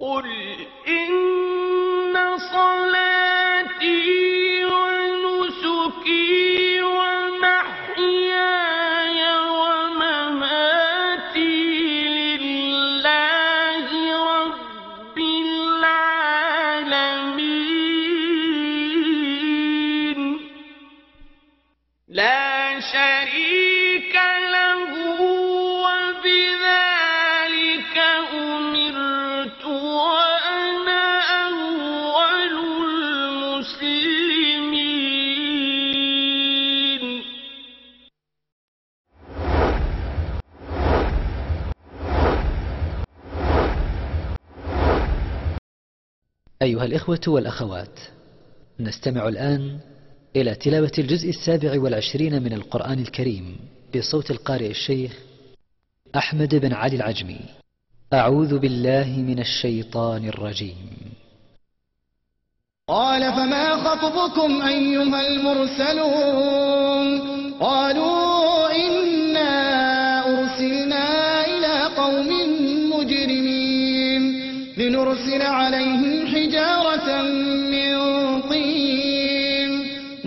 قل إن أيها الإخوة والأخوات نستمع الآن إلى تلاوة الجزء السابع والعشرين من القرآن الكريم بصوت القارئ الشيخ أحمد بن علي العجمي. أعوذ بالله من الشيطان الرجيم. قال فما خطبكم أيها المرسلون؟ قالوا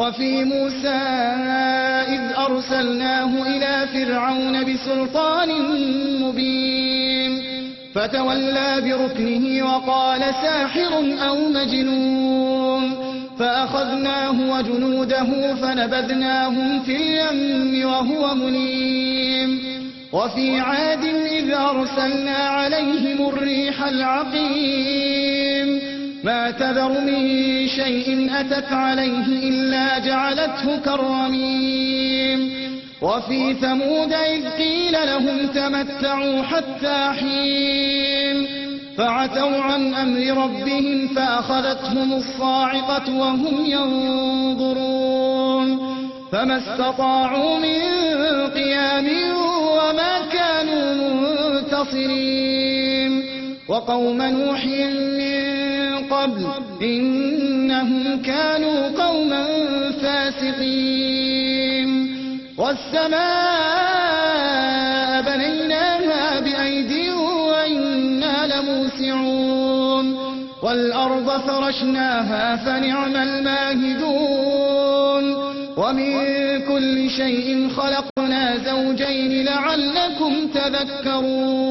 وفي موسى إذ أرسلناه إلى فرعون بسلطان مبين فتولى بركنه وقال ساحر أو مجنون فأخذناه وجنوده فنبذناهم في اليم وهو مليم. وفي عاد إذ أرسلنا عليهم الريح العقيم. ما تذر من شيء أتت عليه إلا جعلته كالرميم وفي ثمود إذ قيل لهم تمتعوا حتى حين. فعتوا عن أمر ربهم فأخذتهم الصاعقة وهم ينظرون. فما استطاعوا من قيام وما كانوا منتصرين. وقوم نوح من قبل إنهم كانوا قوما فاسقين. والسماء بنيناها بأيدي وإنا لموسعون. والأرض فرشناها فنعم الماهدون. ومن كل شيء خلقنا زوجين لعلكم تذكرون.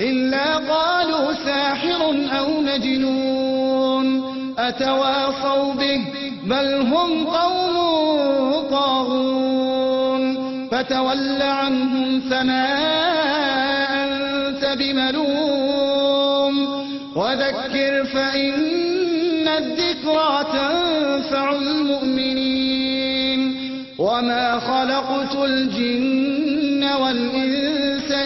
إلا قالوا ساحر أو مجنون أتواصوا به بل هم قوم طاغون. فتول عنهم فما أنت بملوم. وذكر فإن الذكرى تنفع المؤمنين. وما خلقت الجن والإنس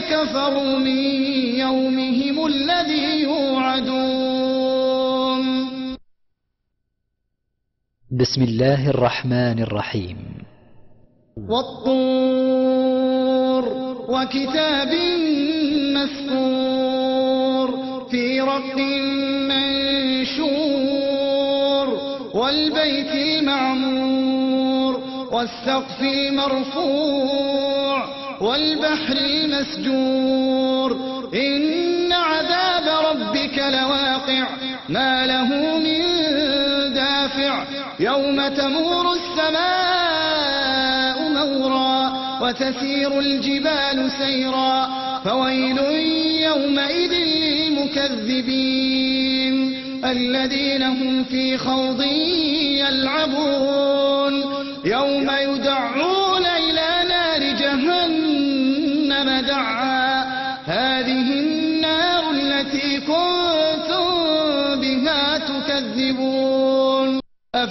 كفروا من يومهم الذي يوعدون. بسم الله الرحمن الرحيم. والطور وكتاب مسطور في رق منشور والبيت المعمور والسقف المرفوع والبحر المسجور. إن عذاب ربك لواقع. ما له من دافع. يوم تمور السماء مورا وتسير الجبال سيرا. فويل يومئذ للمكذبين. الذين هم في خوض يلعبون. يوم يدعون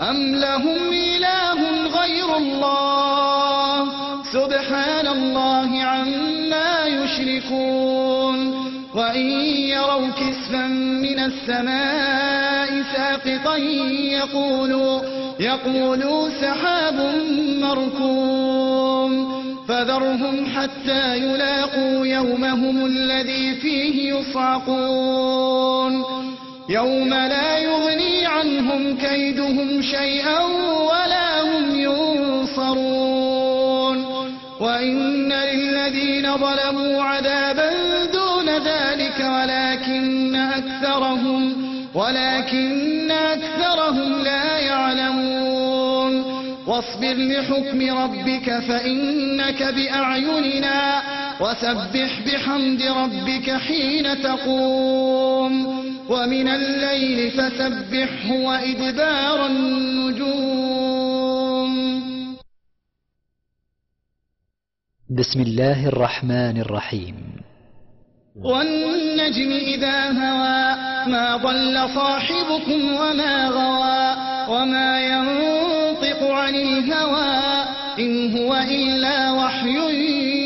أم لهم إله غير الله؟ سبحان الله عما يشركون. وإن يروا كسفا من السماء ساقطا يقولوا يقولوا سحاب مركوم. فذرهم حتى يلاقوا يومهم الذي فيه يصعقون. يوم لا يغني عنهم كيدهم شيئا ولا هم ينصرون. وإن للذين ظلموا عذابا دون ذلك ولكن أكثرهم ولكن أكثرهم لا يعلمون. واصبر لحكم ربك فإنك بأعيننا. وسبح بحمد ربك حين تقوم ومن الليل فسبحه وإدبار النجوم. بسم الله الرحمن الرحيم. والنجم إذا هوى ما ضل صاحبكم وما غوى وما ينطق عن الهوى إن هو إلا وحي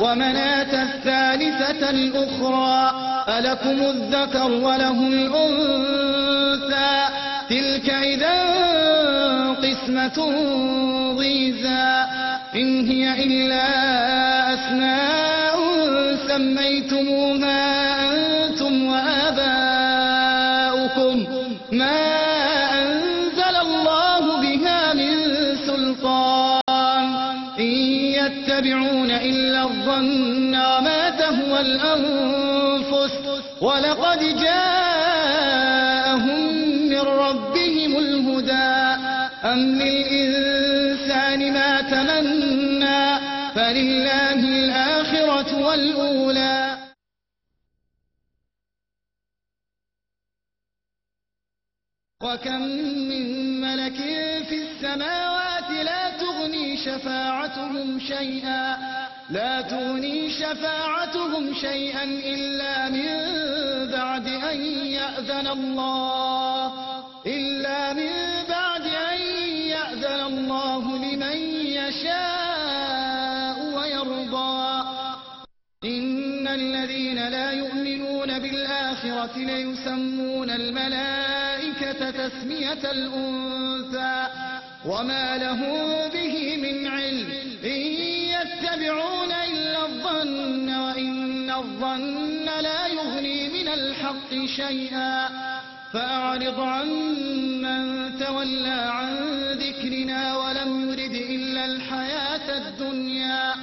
ومناة الثالثة الأخرى ألكم الذكر وله الأنثى تلك إذا قسمة ضيزى إن هي إلا أسماء سميتموها. وكم من ملك في السماوات لا تغني شفاعتهم شيئا لا تغني شفاعتهم شيئا إلا من بعد أن يأذن الله إلا من بعد أن يأذن الله لمن يشاء ويرضى. إن الذين لا يؤمنون بالآخرة ليسمون الملائكة تسمية الأنثى وما لهم به من علم. إن يتبعون إلا الظن وإن الظن لا يغني من الحق شيئا. فأعرض عن من تولى عن ذكرنا ولم يرد إلا الحياة الدنيا.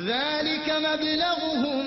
ذلك مبلغهم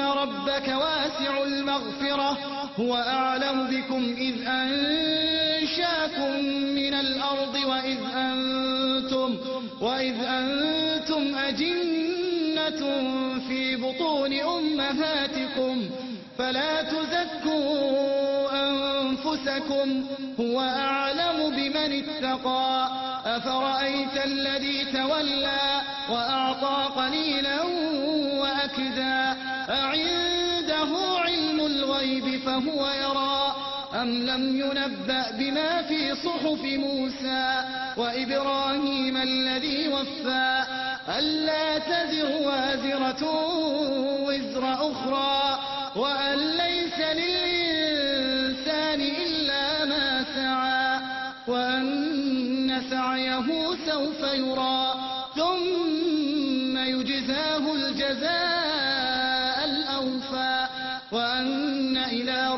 ربك واسع المغفرة هو أعلم بكم إذ أنشاكم من الأرض وإذ أنتم, وإذ أنتم أجنة في بطون أمهاتكم فلا تزكوا أنفسكم هو أعلم بمن اتقى أفرأيت الذي تولى وأعطى قليلا علم الغيب فهو يرى أم لم ينبأ بما في صحف موسى وإبراهيم الذي وفى ألا تزر وازرة وزر أخرى وأن ليس للإنسان إلا ما سعى وأن سعيه سوف يرى ثم يجزاه الجزاء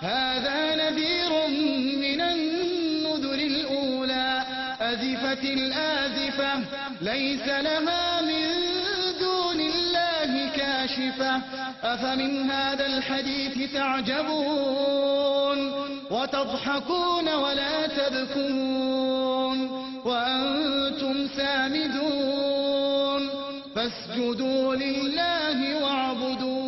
هذا نذير من النذر الأولى. أزفت الآزفة ليس لها من دون الله كاشفة. أفمن هذا الحديث تعجبون؟ وتضحكون ولا تبكون؟ وأنتم سامدون. فاسجدوا لله واعبدوا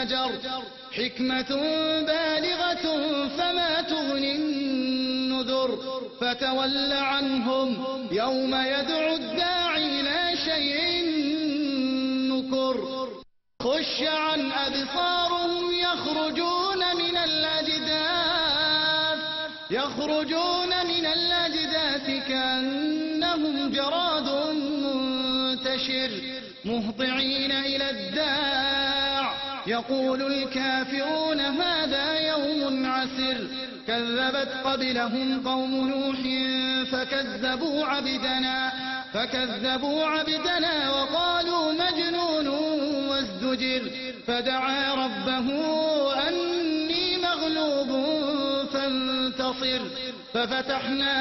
مزدجر حكمة بالغة فما تغني النذر. فتول عنهم يوم يدعو الداعي إلى شيء نكر. خش عن أبصارهم يخرجون من الأجداث يخرجون من الأجداث كأنهم جراد منتشر. مهطعين إلى الداع يقول الكافرون هذا يوم عسر. كذبت قبلهم قوم نوح فكذبوا عبدنا فكذبوا عبدنا وقالوا مجنون وازدجر. فدعا ربه أني مغلوب فانتصر. ففتحنا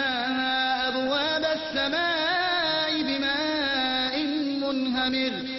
أبواب السماء بماء منهمر.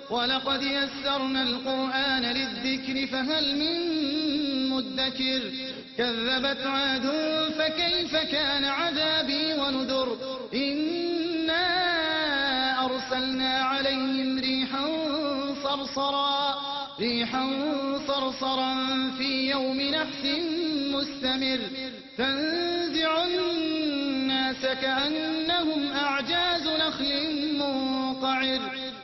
ولقد يسرنا القرآن للذكر فهل من مدكر كذبت عاد فكيف كان عذابي ونذر إنا أرسلنا عليهم ريحا صرصرا ريحا صرصرا في يوم نحس مستمر تنزع الناس كأنهم أعجاز نخل منقعر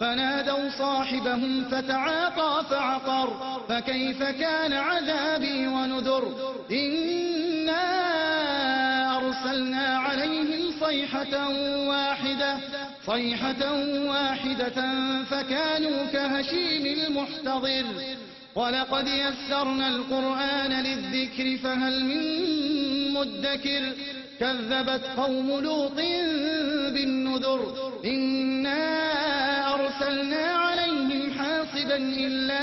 فنادوا صاحبهم فتعاطى فعقر فكيف كان عذابي ونذر؟ إنا أرسلنا عليهم صيحة واحدة صيحة واحدة فكانوا كهشيم المحتضر. ولقد يسرنا القرآن للذكر فهل من مدكر؟ كذبت قوم لوط بالنذر. إنا أرسلنا عليهم حاصبا إلا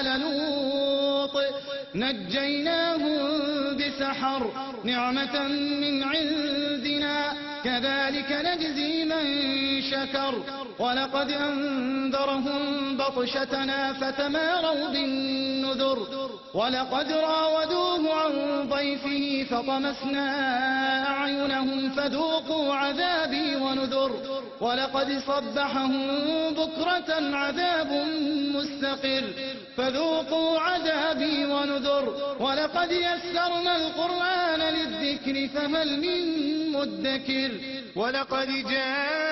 آل لوط. نجيناهم بسحر نعمة من عندنا. كذلك نجزي من شكر. ولقد أنذرهم بطشتنا فتماروا بالنذر. ولقد راودوه عن ضيفه فطمسنا أعينهم فذوقوا عذابي ونذر. ولقد صبحهم بكرة عذاب مستقر. فذوقوا عذابي ونذر. ولقد يسرنا القرآن للذكر فهل من مدكر؟ ولقد جاء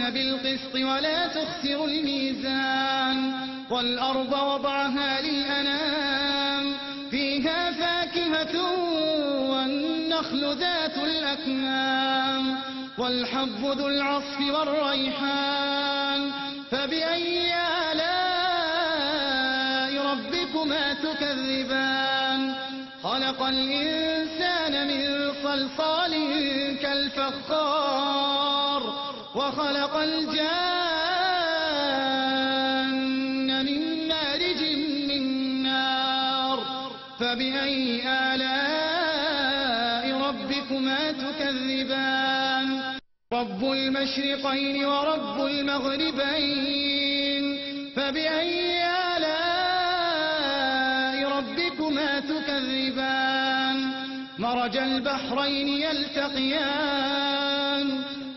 الوزن بالقسط ولا تخسروا الميزان والأرض وضعها للأنام فيها فاكهة والنخل ذات الأكمام والحب ذو العصف والريحان فبأي آلاء ربكما تكذبان؟ خلق الإنسان من صلصال كالفخار وخلق الجان من مارج من نار فبأي آلاء ربكما تكذبان؟ رب المشرقين ورب المغربين فبأي آلاء ربكما تكذبان؟ مرج البحرين يلتقيان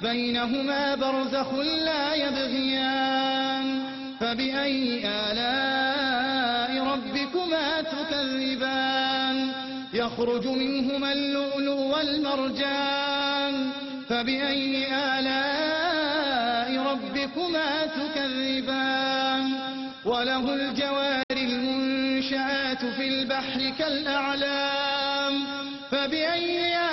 بينهما برزخ لا يبغيان. فبأي آلاء ربكما تكذبان؟ يخرج منهما اللؤلؤ والمرجان. فبأي آلاء ربكما تكذبان؟ وله الجوار المنشآت في البحر كالأعلام. فبأي آلاء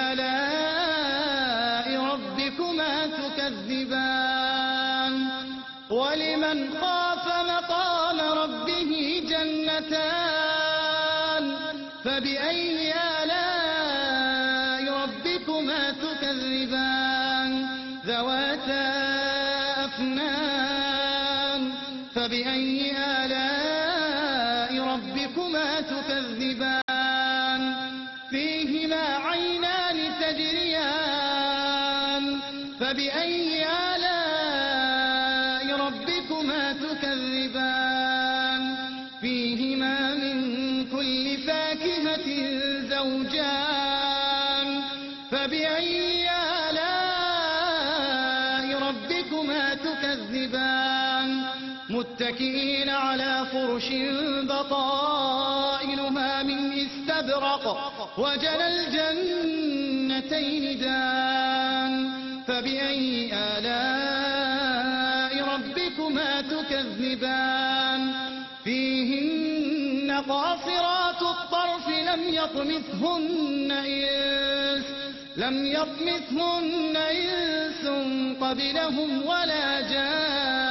ولمن خاف مقام ربه جنتان. فبأي آلاء فرش بطائلها من استبرق وجل الجنتين دان فبأي آلاء ربكما تكذبان؟ فيهن قاصرات الطرف لم يطمثهن إنس لم يطمثهن إنس قبلهم ولا جان.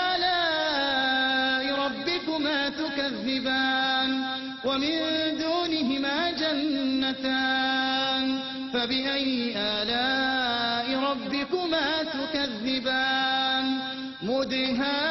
فبأي آلاء ربكما تكذبان؟ مدهامتان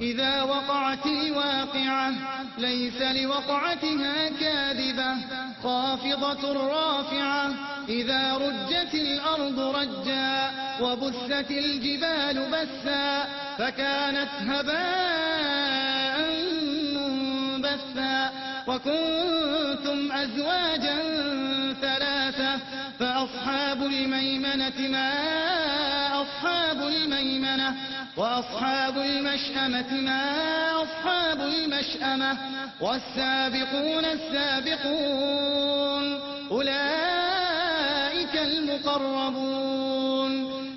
إذا وقعت الواقعة ليس لوقعتها كاذبة خافضة رافعة. إذا رجت الأرض رجا وبست الجبال بسا فكانت هباء منبثا. وكنتم أزواجا ثلاثة فأصحاب الميمنة ما أصحاب الميمنة. وأصحاب المشأمة ما أصحاب المشأمة والسابقون السابقون أولئك المقربون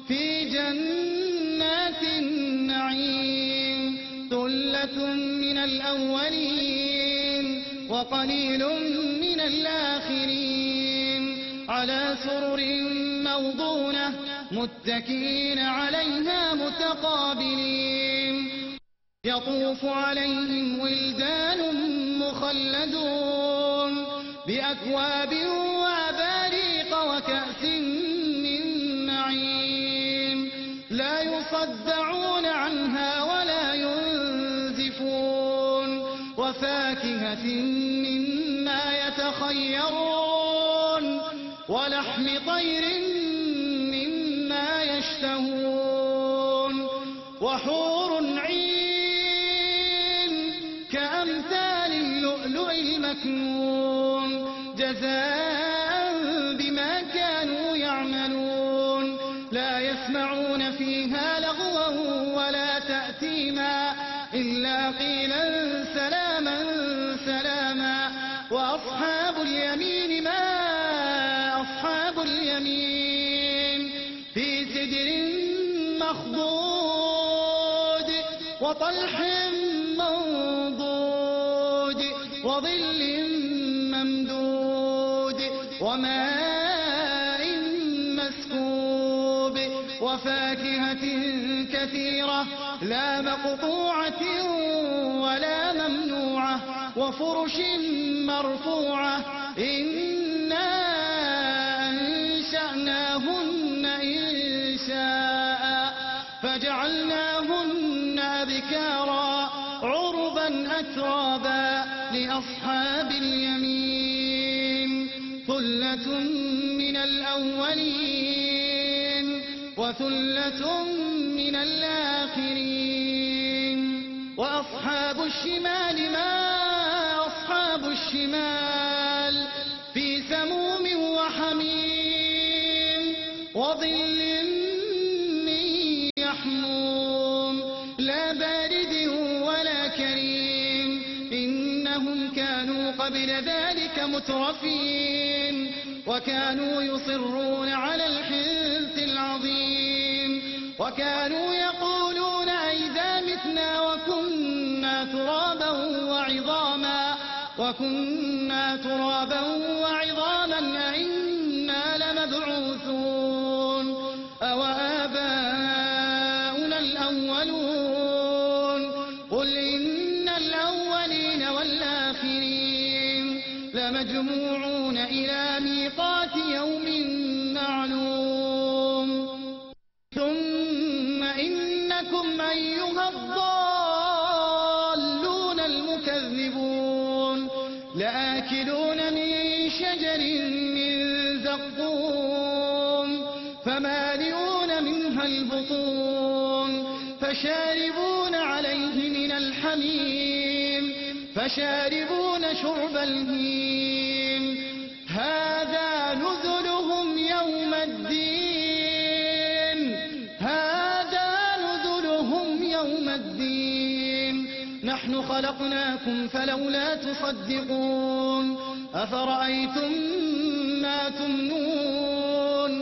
في جنات النعيم ثلة من الأولين وقليل من الآخرين على سرر موضونة متكئين عليها متقابلين. يطوف عليهم ولدان مخلدون بأكواب وأباريق وكأس من معين. لا يصدعون عنها ولا ينزفون. وفاكهة مما يتخيرون. ولحم طير يشتهون وحور عين كأمثال اللؤلؤ المكنون. جزاء مقطوعة ولا ممنوعة وفرش مرفوعة إنا أنشأناهن إنشاء فجعلناهن أبكارا عربا أترابا لأصحاب اليمين ثلة من الأولين وثلة من الآخرين وأصحاب الشمال ما أصحاب الشمال؟ في سموم وحميم وظل من يحموم. لا بارد ولا كريم. إنهم كانوا قبل ذلك مترفين. وكانوا يصرون على الحنث العظيم. وكانوا يقولون وكنا ترابا وعظاما فشاربون شرب الهيم. هذا نزلهم يوم الدين. هذا نزلهم يوم الدين. نحن خلقناكم فلولا تصدقون. أفرأيتم لا تمنون؟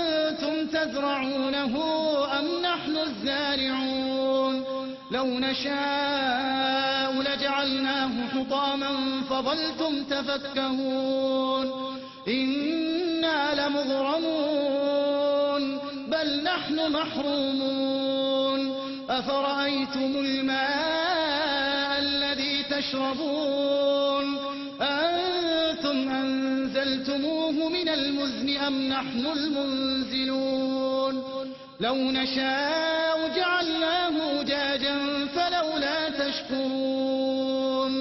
تزرعونه أم نحن الزارعون؟ لو نشاء لجعلناه حطاما فظلتم تفكهون. إنا لمغرمون بل نحن محرومون. أفرأيتم الماء الذي تشربون؟ أنتم أنزلتموه من المزن أم نحن المنزلون لو نشاء جعلناه جاجا فلولا تشكرون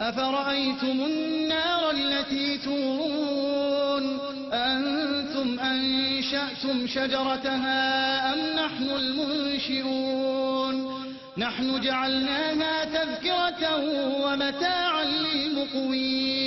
أفرأيتم النار التي تورون أنتم أنشأتم شجرتها أم نحن المنشئون نحن جعلناها تذكرة ومتاعا للمقوين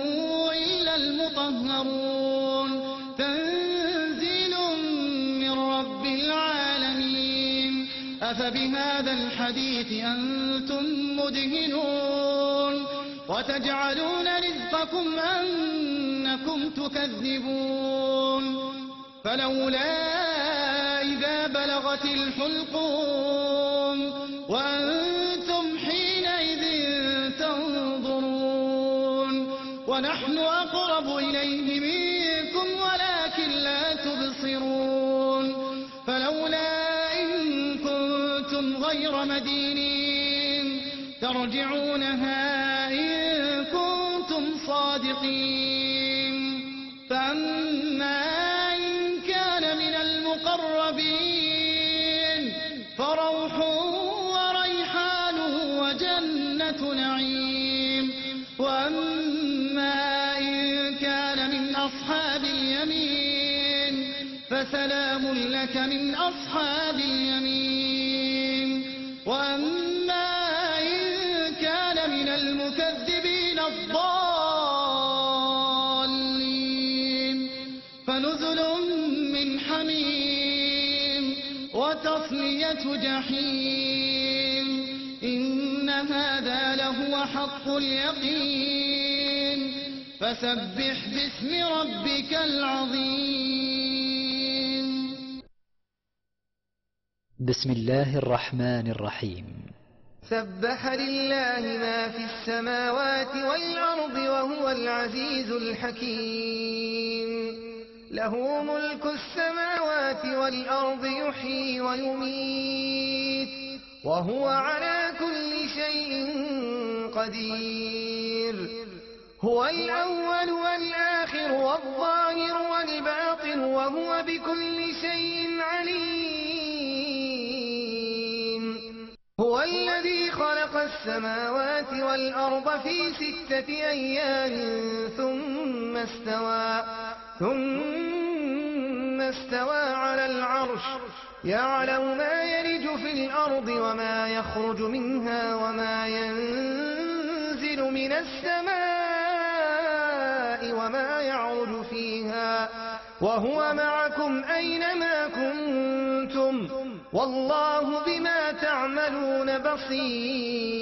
المطهرون تنزيل من رب العالمين. أفبهذا الحديث أنتم مدهنون. وتجعلون رزقكم أنكم تكذبون. فلولا إذا بلغت الحلقوم غير مدينين ترجعونها إن كنتم صادقين. وتصلية جحيم. إن هذا لهو حق اليقين. فسبح باسم ربك العظيم. بسم الله الرحمن الرحيم. سبح لله ما في السماوات والأرض وهو العزيز الحكيم. له ملك السماوات والأرض يحيي ويميت وهو على كل شيء قدير. هو الأول والآخر والظاهر والباطن وهو بكل شيء عليم. هو الذي خلق السماوات والأرض في ستة أيام ثم استوى. ثم استوى على العرش يعلم ما يلج في الأرض وما يخرج منها وما ينزل من السماء وما يعرج فيها. وهو معكم أينما كنتم والله بما تعملون بصير.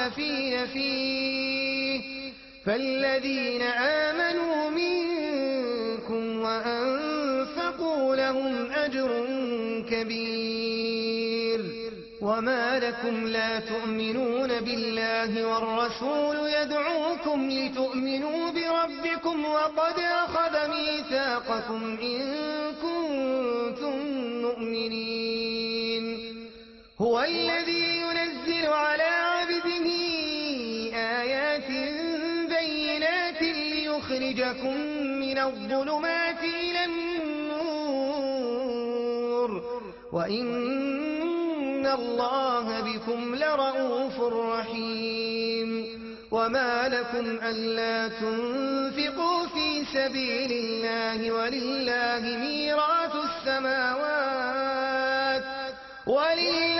مستخلفين فيه فالذين آمنوا منكم وأنفقوا لهم أجر كبير. وما لكم لا تؤمنون بالله والرسول يدعوكم لتؤمنوا بربكم وقد أخذ ميثاقكم إن كنتم مؤمنين. هو الذي ينزل على ليخرجكم من الظلمات إلى النور. وإن الله بكم لرؤوف رحيم. وما لكم ألا تنفقوا في سبيل الله ولله ميراث السماوات ولله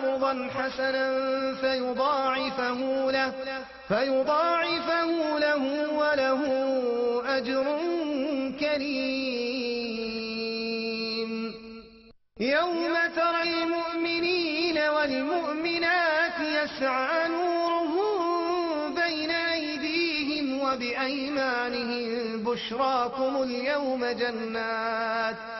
قرضا حسنا فيضاعفه له فيضاعفه له وله أجر كريم. يوم ترى المؤمنين والمؤمنات يسعى نورهم بين أيديهم وبأيمانهم بشراكم اليوم جنات.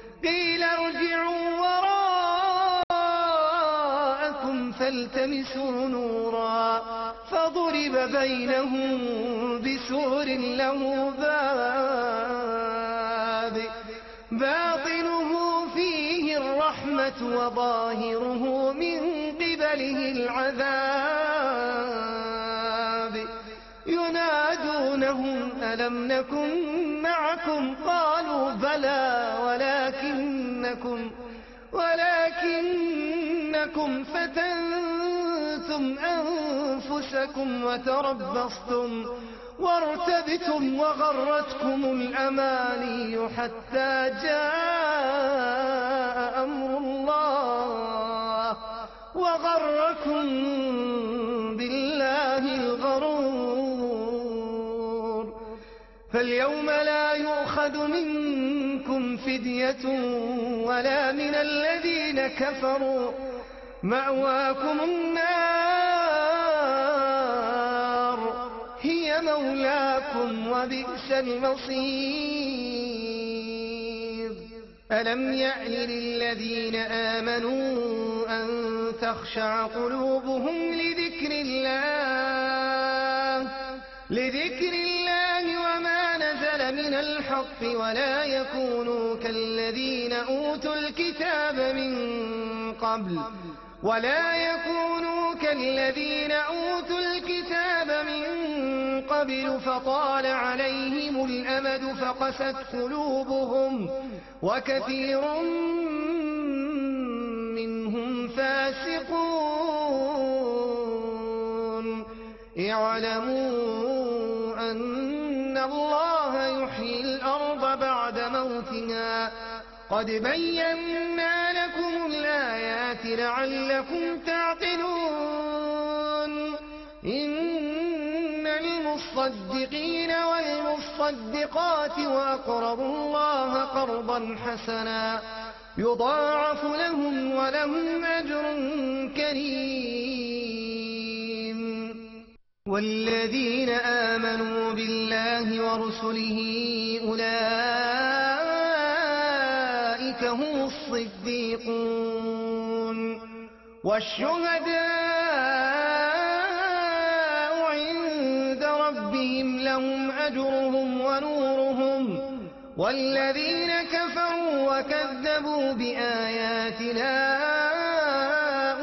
قيل ارجعوا وراءكم فالتمسوا نورا فضرب بينهم بسور له باب باطنه فيه الرحمة وظاهره من قبله العذاب ينادونهم ألم نكن معكم؟ قالوا بلى ولكنكم ولكنكم فتنتم أنفسكم وتربصتم وارتبتم وغرتكم الأماني حتى جاء أمر الله وغركم بالله الغرور. فاليوم لا يؤخذ منكم فدية ولا من الذين كفروا. مأواكم النار. هي مولاكم وبئس المصير. ألم يأن للذين آمنوا أن تخشع قلوبهم لذكر الله؟ لذكر الله الحق ولا يكونوا كالذين أوتوا الكتاب من قبل ولا يكونوا كالذين أوتوا الكتاب من قبل فطال عليهم الأمد فقست قلوبهم وكثير منهم فاسقون. اعلموا أن الله موتها. قد بينا لكم الآيات لعلكم تعقلون. إن المصدقين والمصدقات وأقرضوا الله قرضا حسنا. يضاعف لهم ولهم أجر كريم. والذين آمنوا بالله ورسله أولئك الصديقون والشهداء عند ربهم لهم أجرهم ونورهم والذين كفروا وكذبوا بآياتنا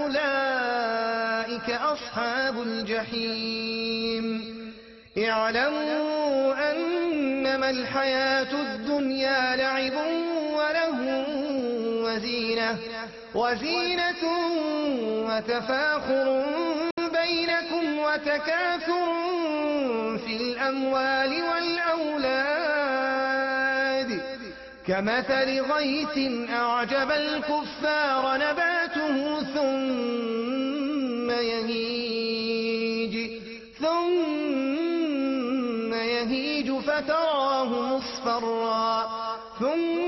أولئك أصحاب الجحيم. اعلموا أنما الحياة الدنيا لعب وزينة وزينة وتفاخر بينكم وتكاثر في الأموال والأولاد. كمثل غيث أعجب الكفار نباته ثم يهيج ثم يهيج فتراه مصفرا ثم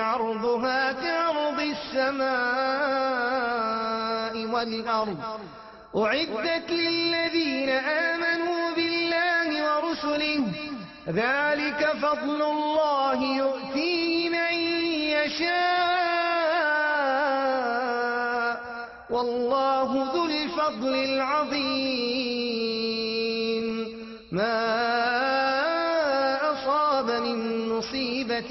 عرضها كعرض السماء والأرض. أعدت للذين آمنوا بالله ورسله. ذلك فضل الله يؤتيه من يشاء. والله ذو الفضل العظيم. ما أصاب من مصيبة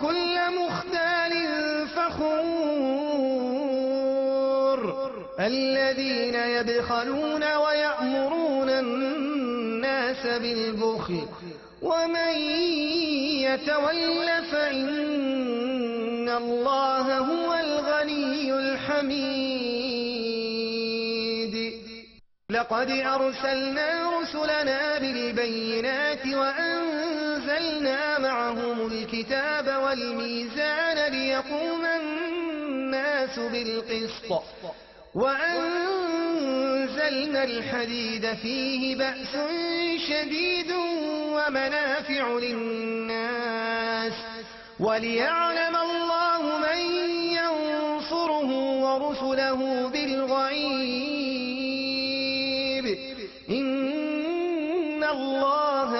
كل مختال فخور. الذين يبخلون ويأمرون الناس بالبخل. ومن يتول فإن الله هو الغني الحميد. لقد أرسلنا رسلنا بالبينات وأنزلنا معهم الكتاب والميزان ليقوم الناس بالقسط. وأنزلنا الحديد فيه بأس شديد ومنافع للناس. وليعلم الله من ينصره ورسله بالغيب.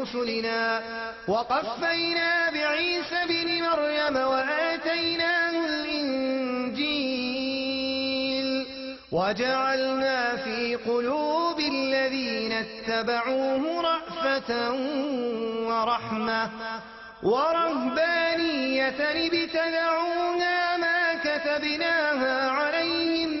برسلنا وقفينا بعيسى بن مريم وآتيناه الإنجيل وجعلنا في قلوب الذين اتبعوه رأفة ورحمة ورهبانية ابتدعوها ما كتبناها عليهم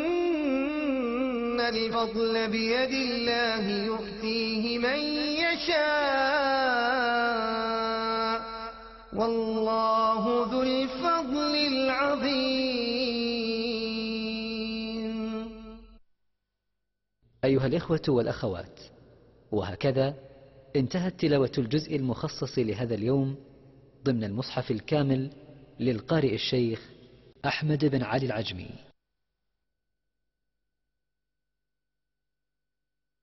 الفضل بيد الله يؤتيه من يشاء. والله ذو الفضل العظيم. أيها الإخوة والأخوات وهكذا انتهت تلاوة الجزء المخصص لهذا اليوم ضمن المصحف الكامل للقارئ الشيخ أحمد بن علي العجمي.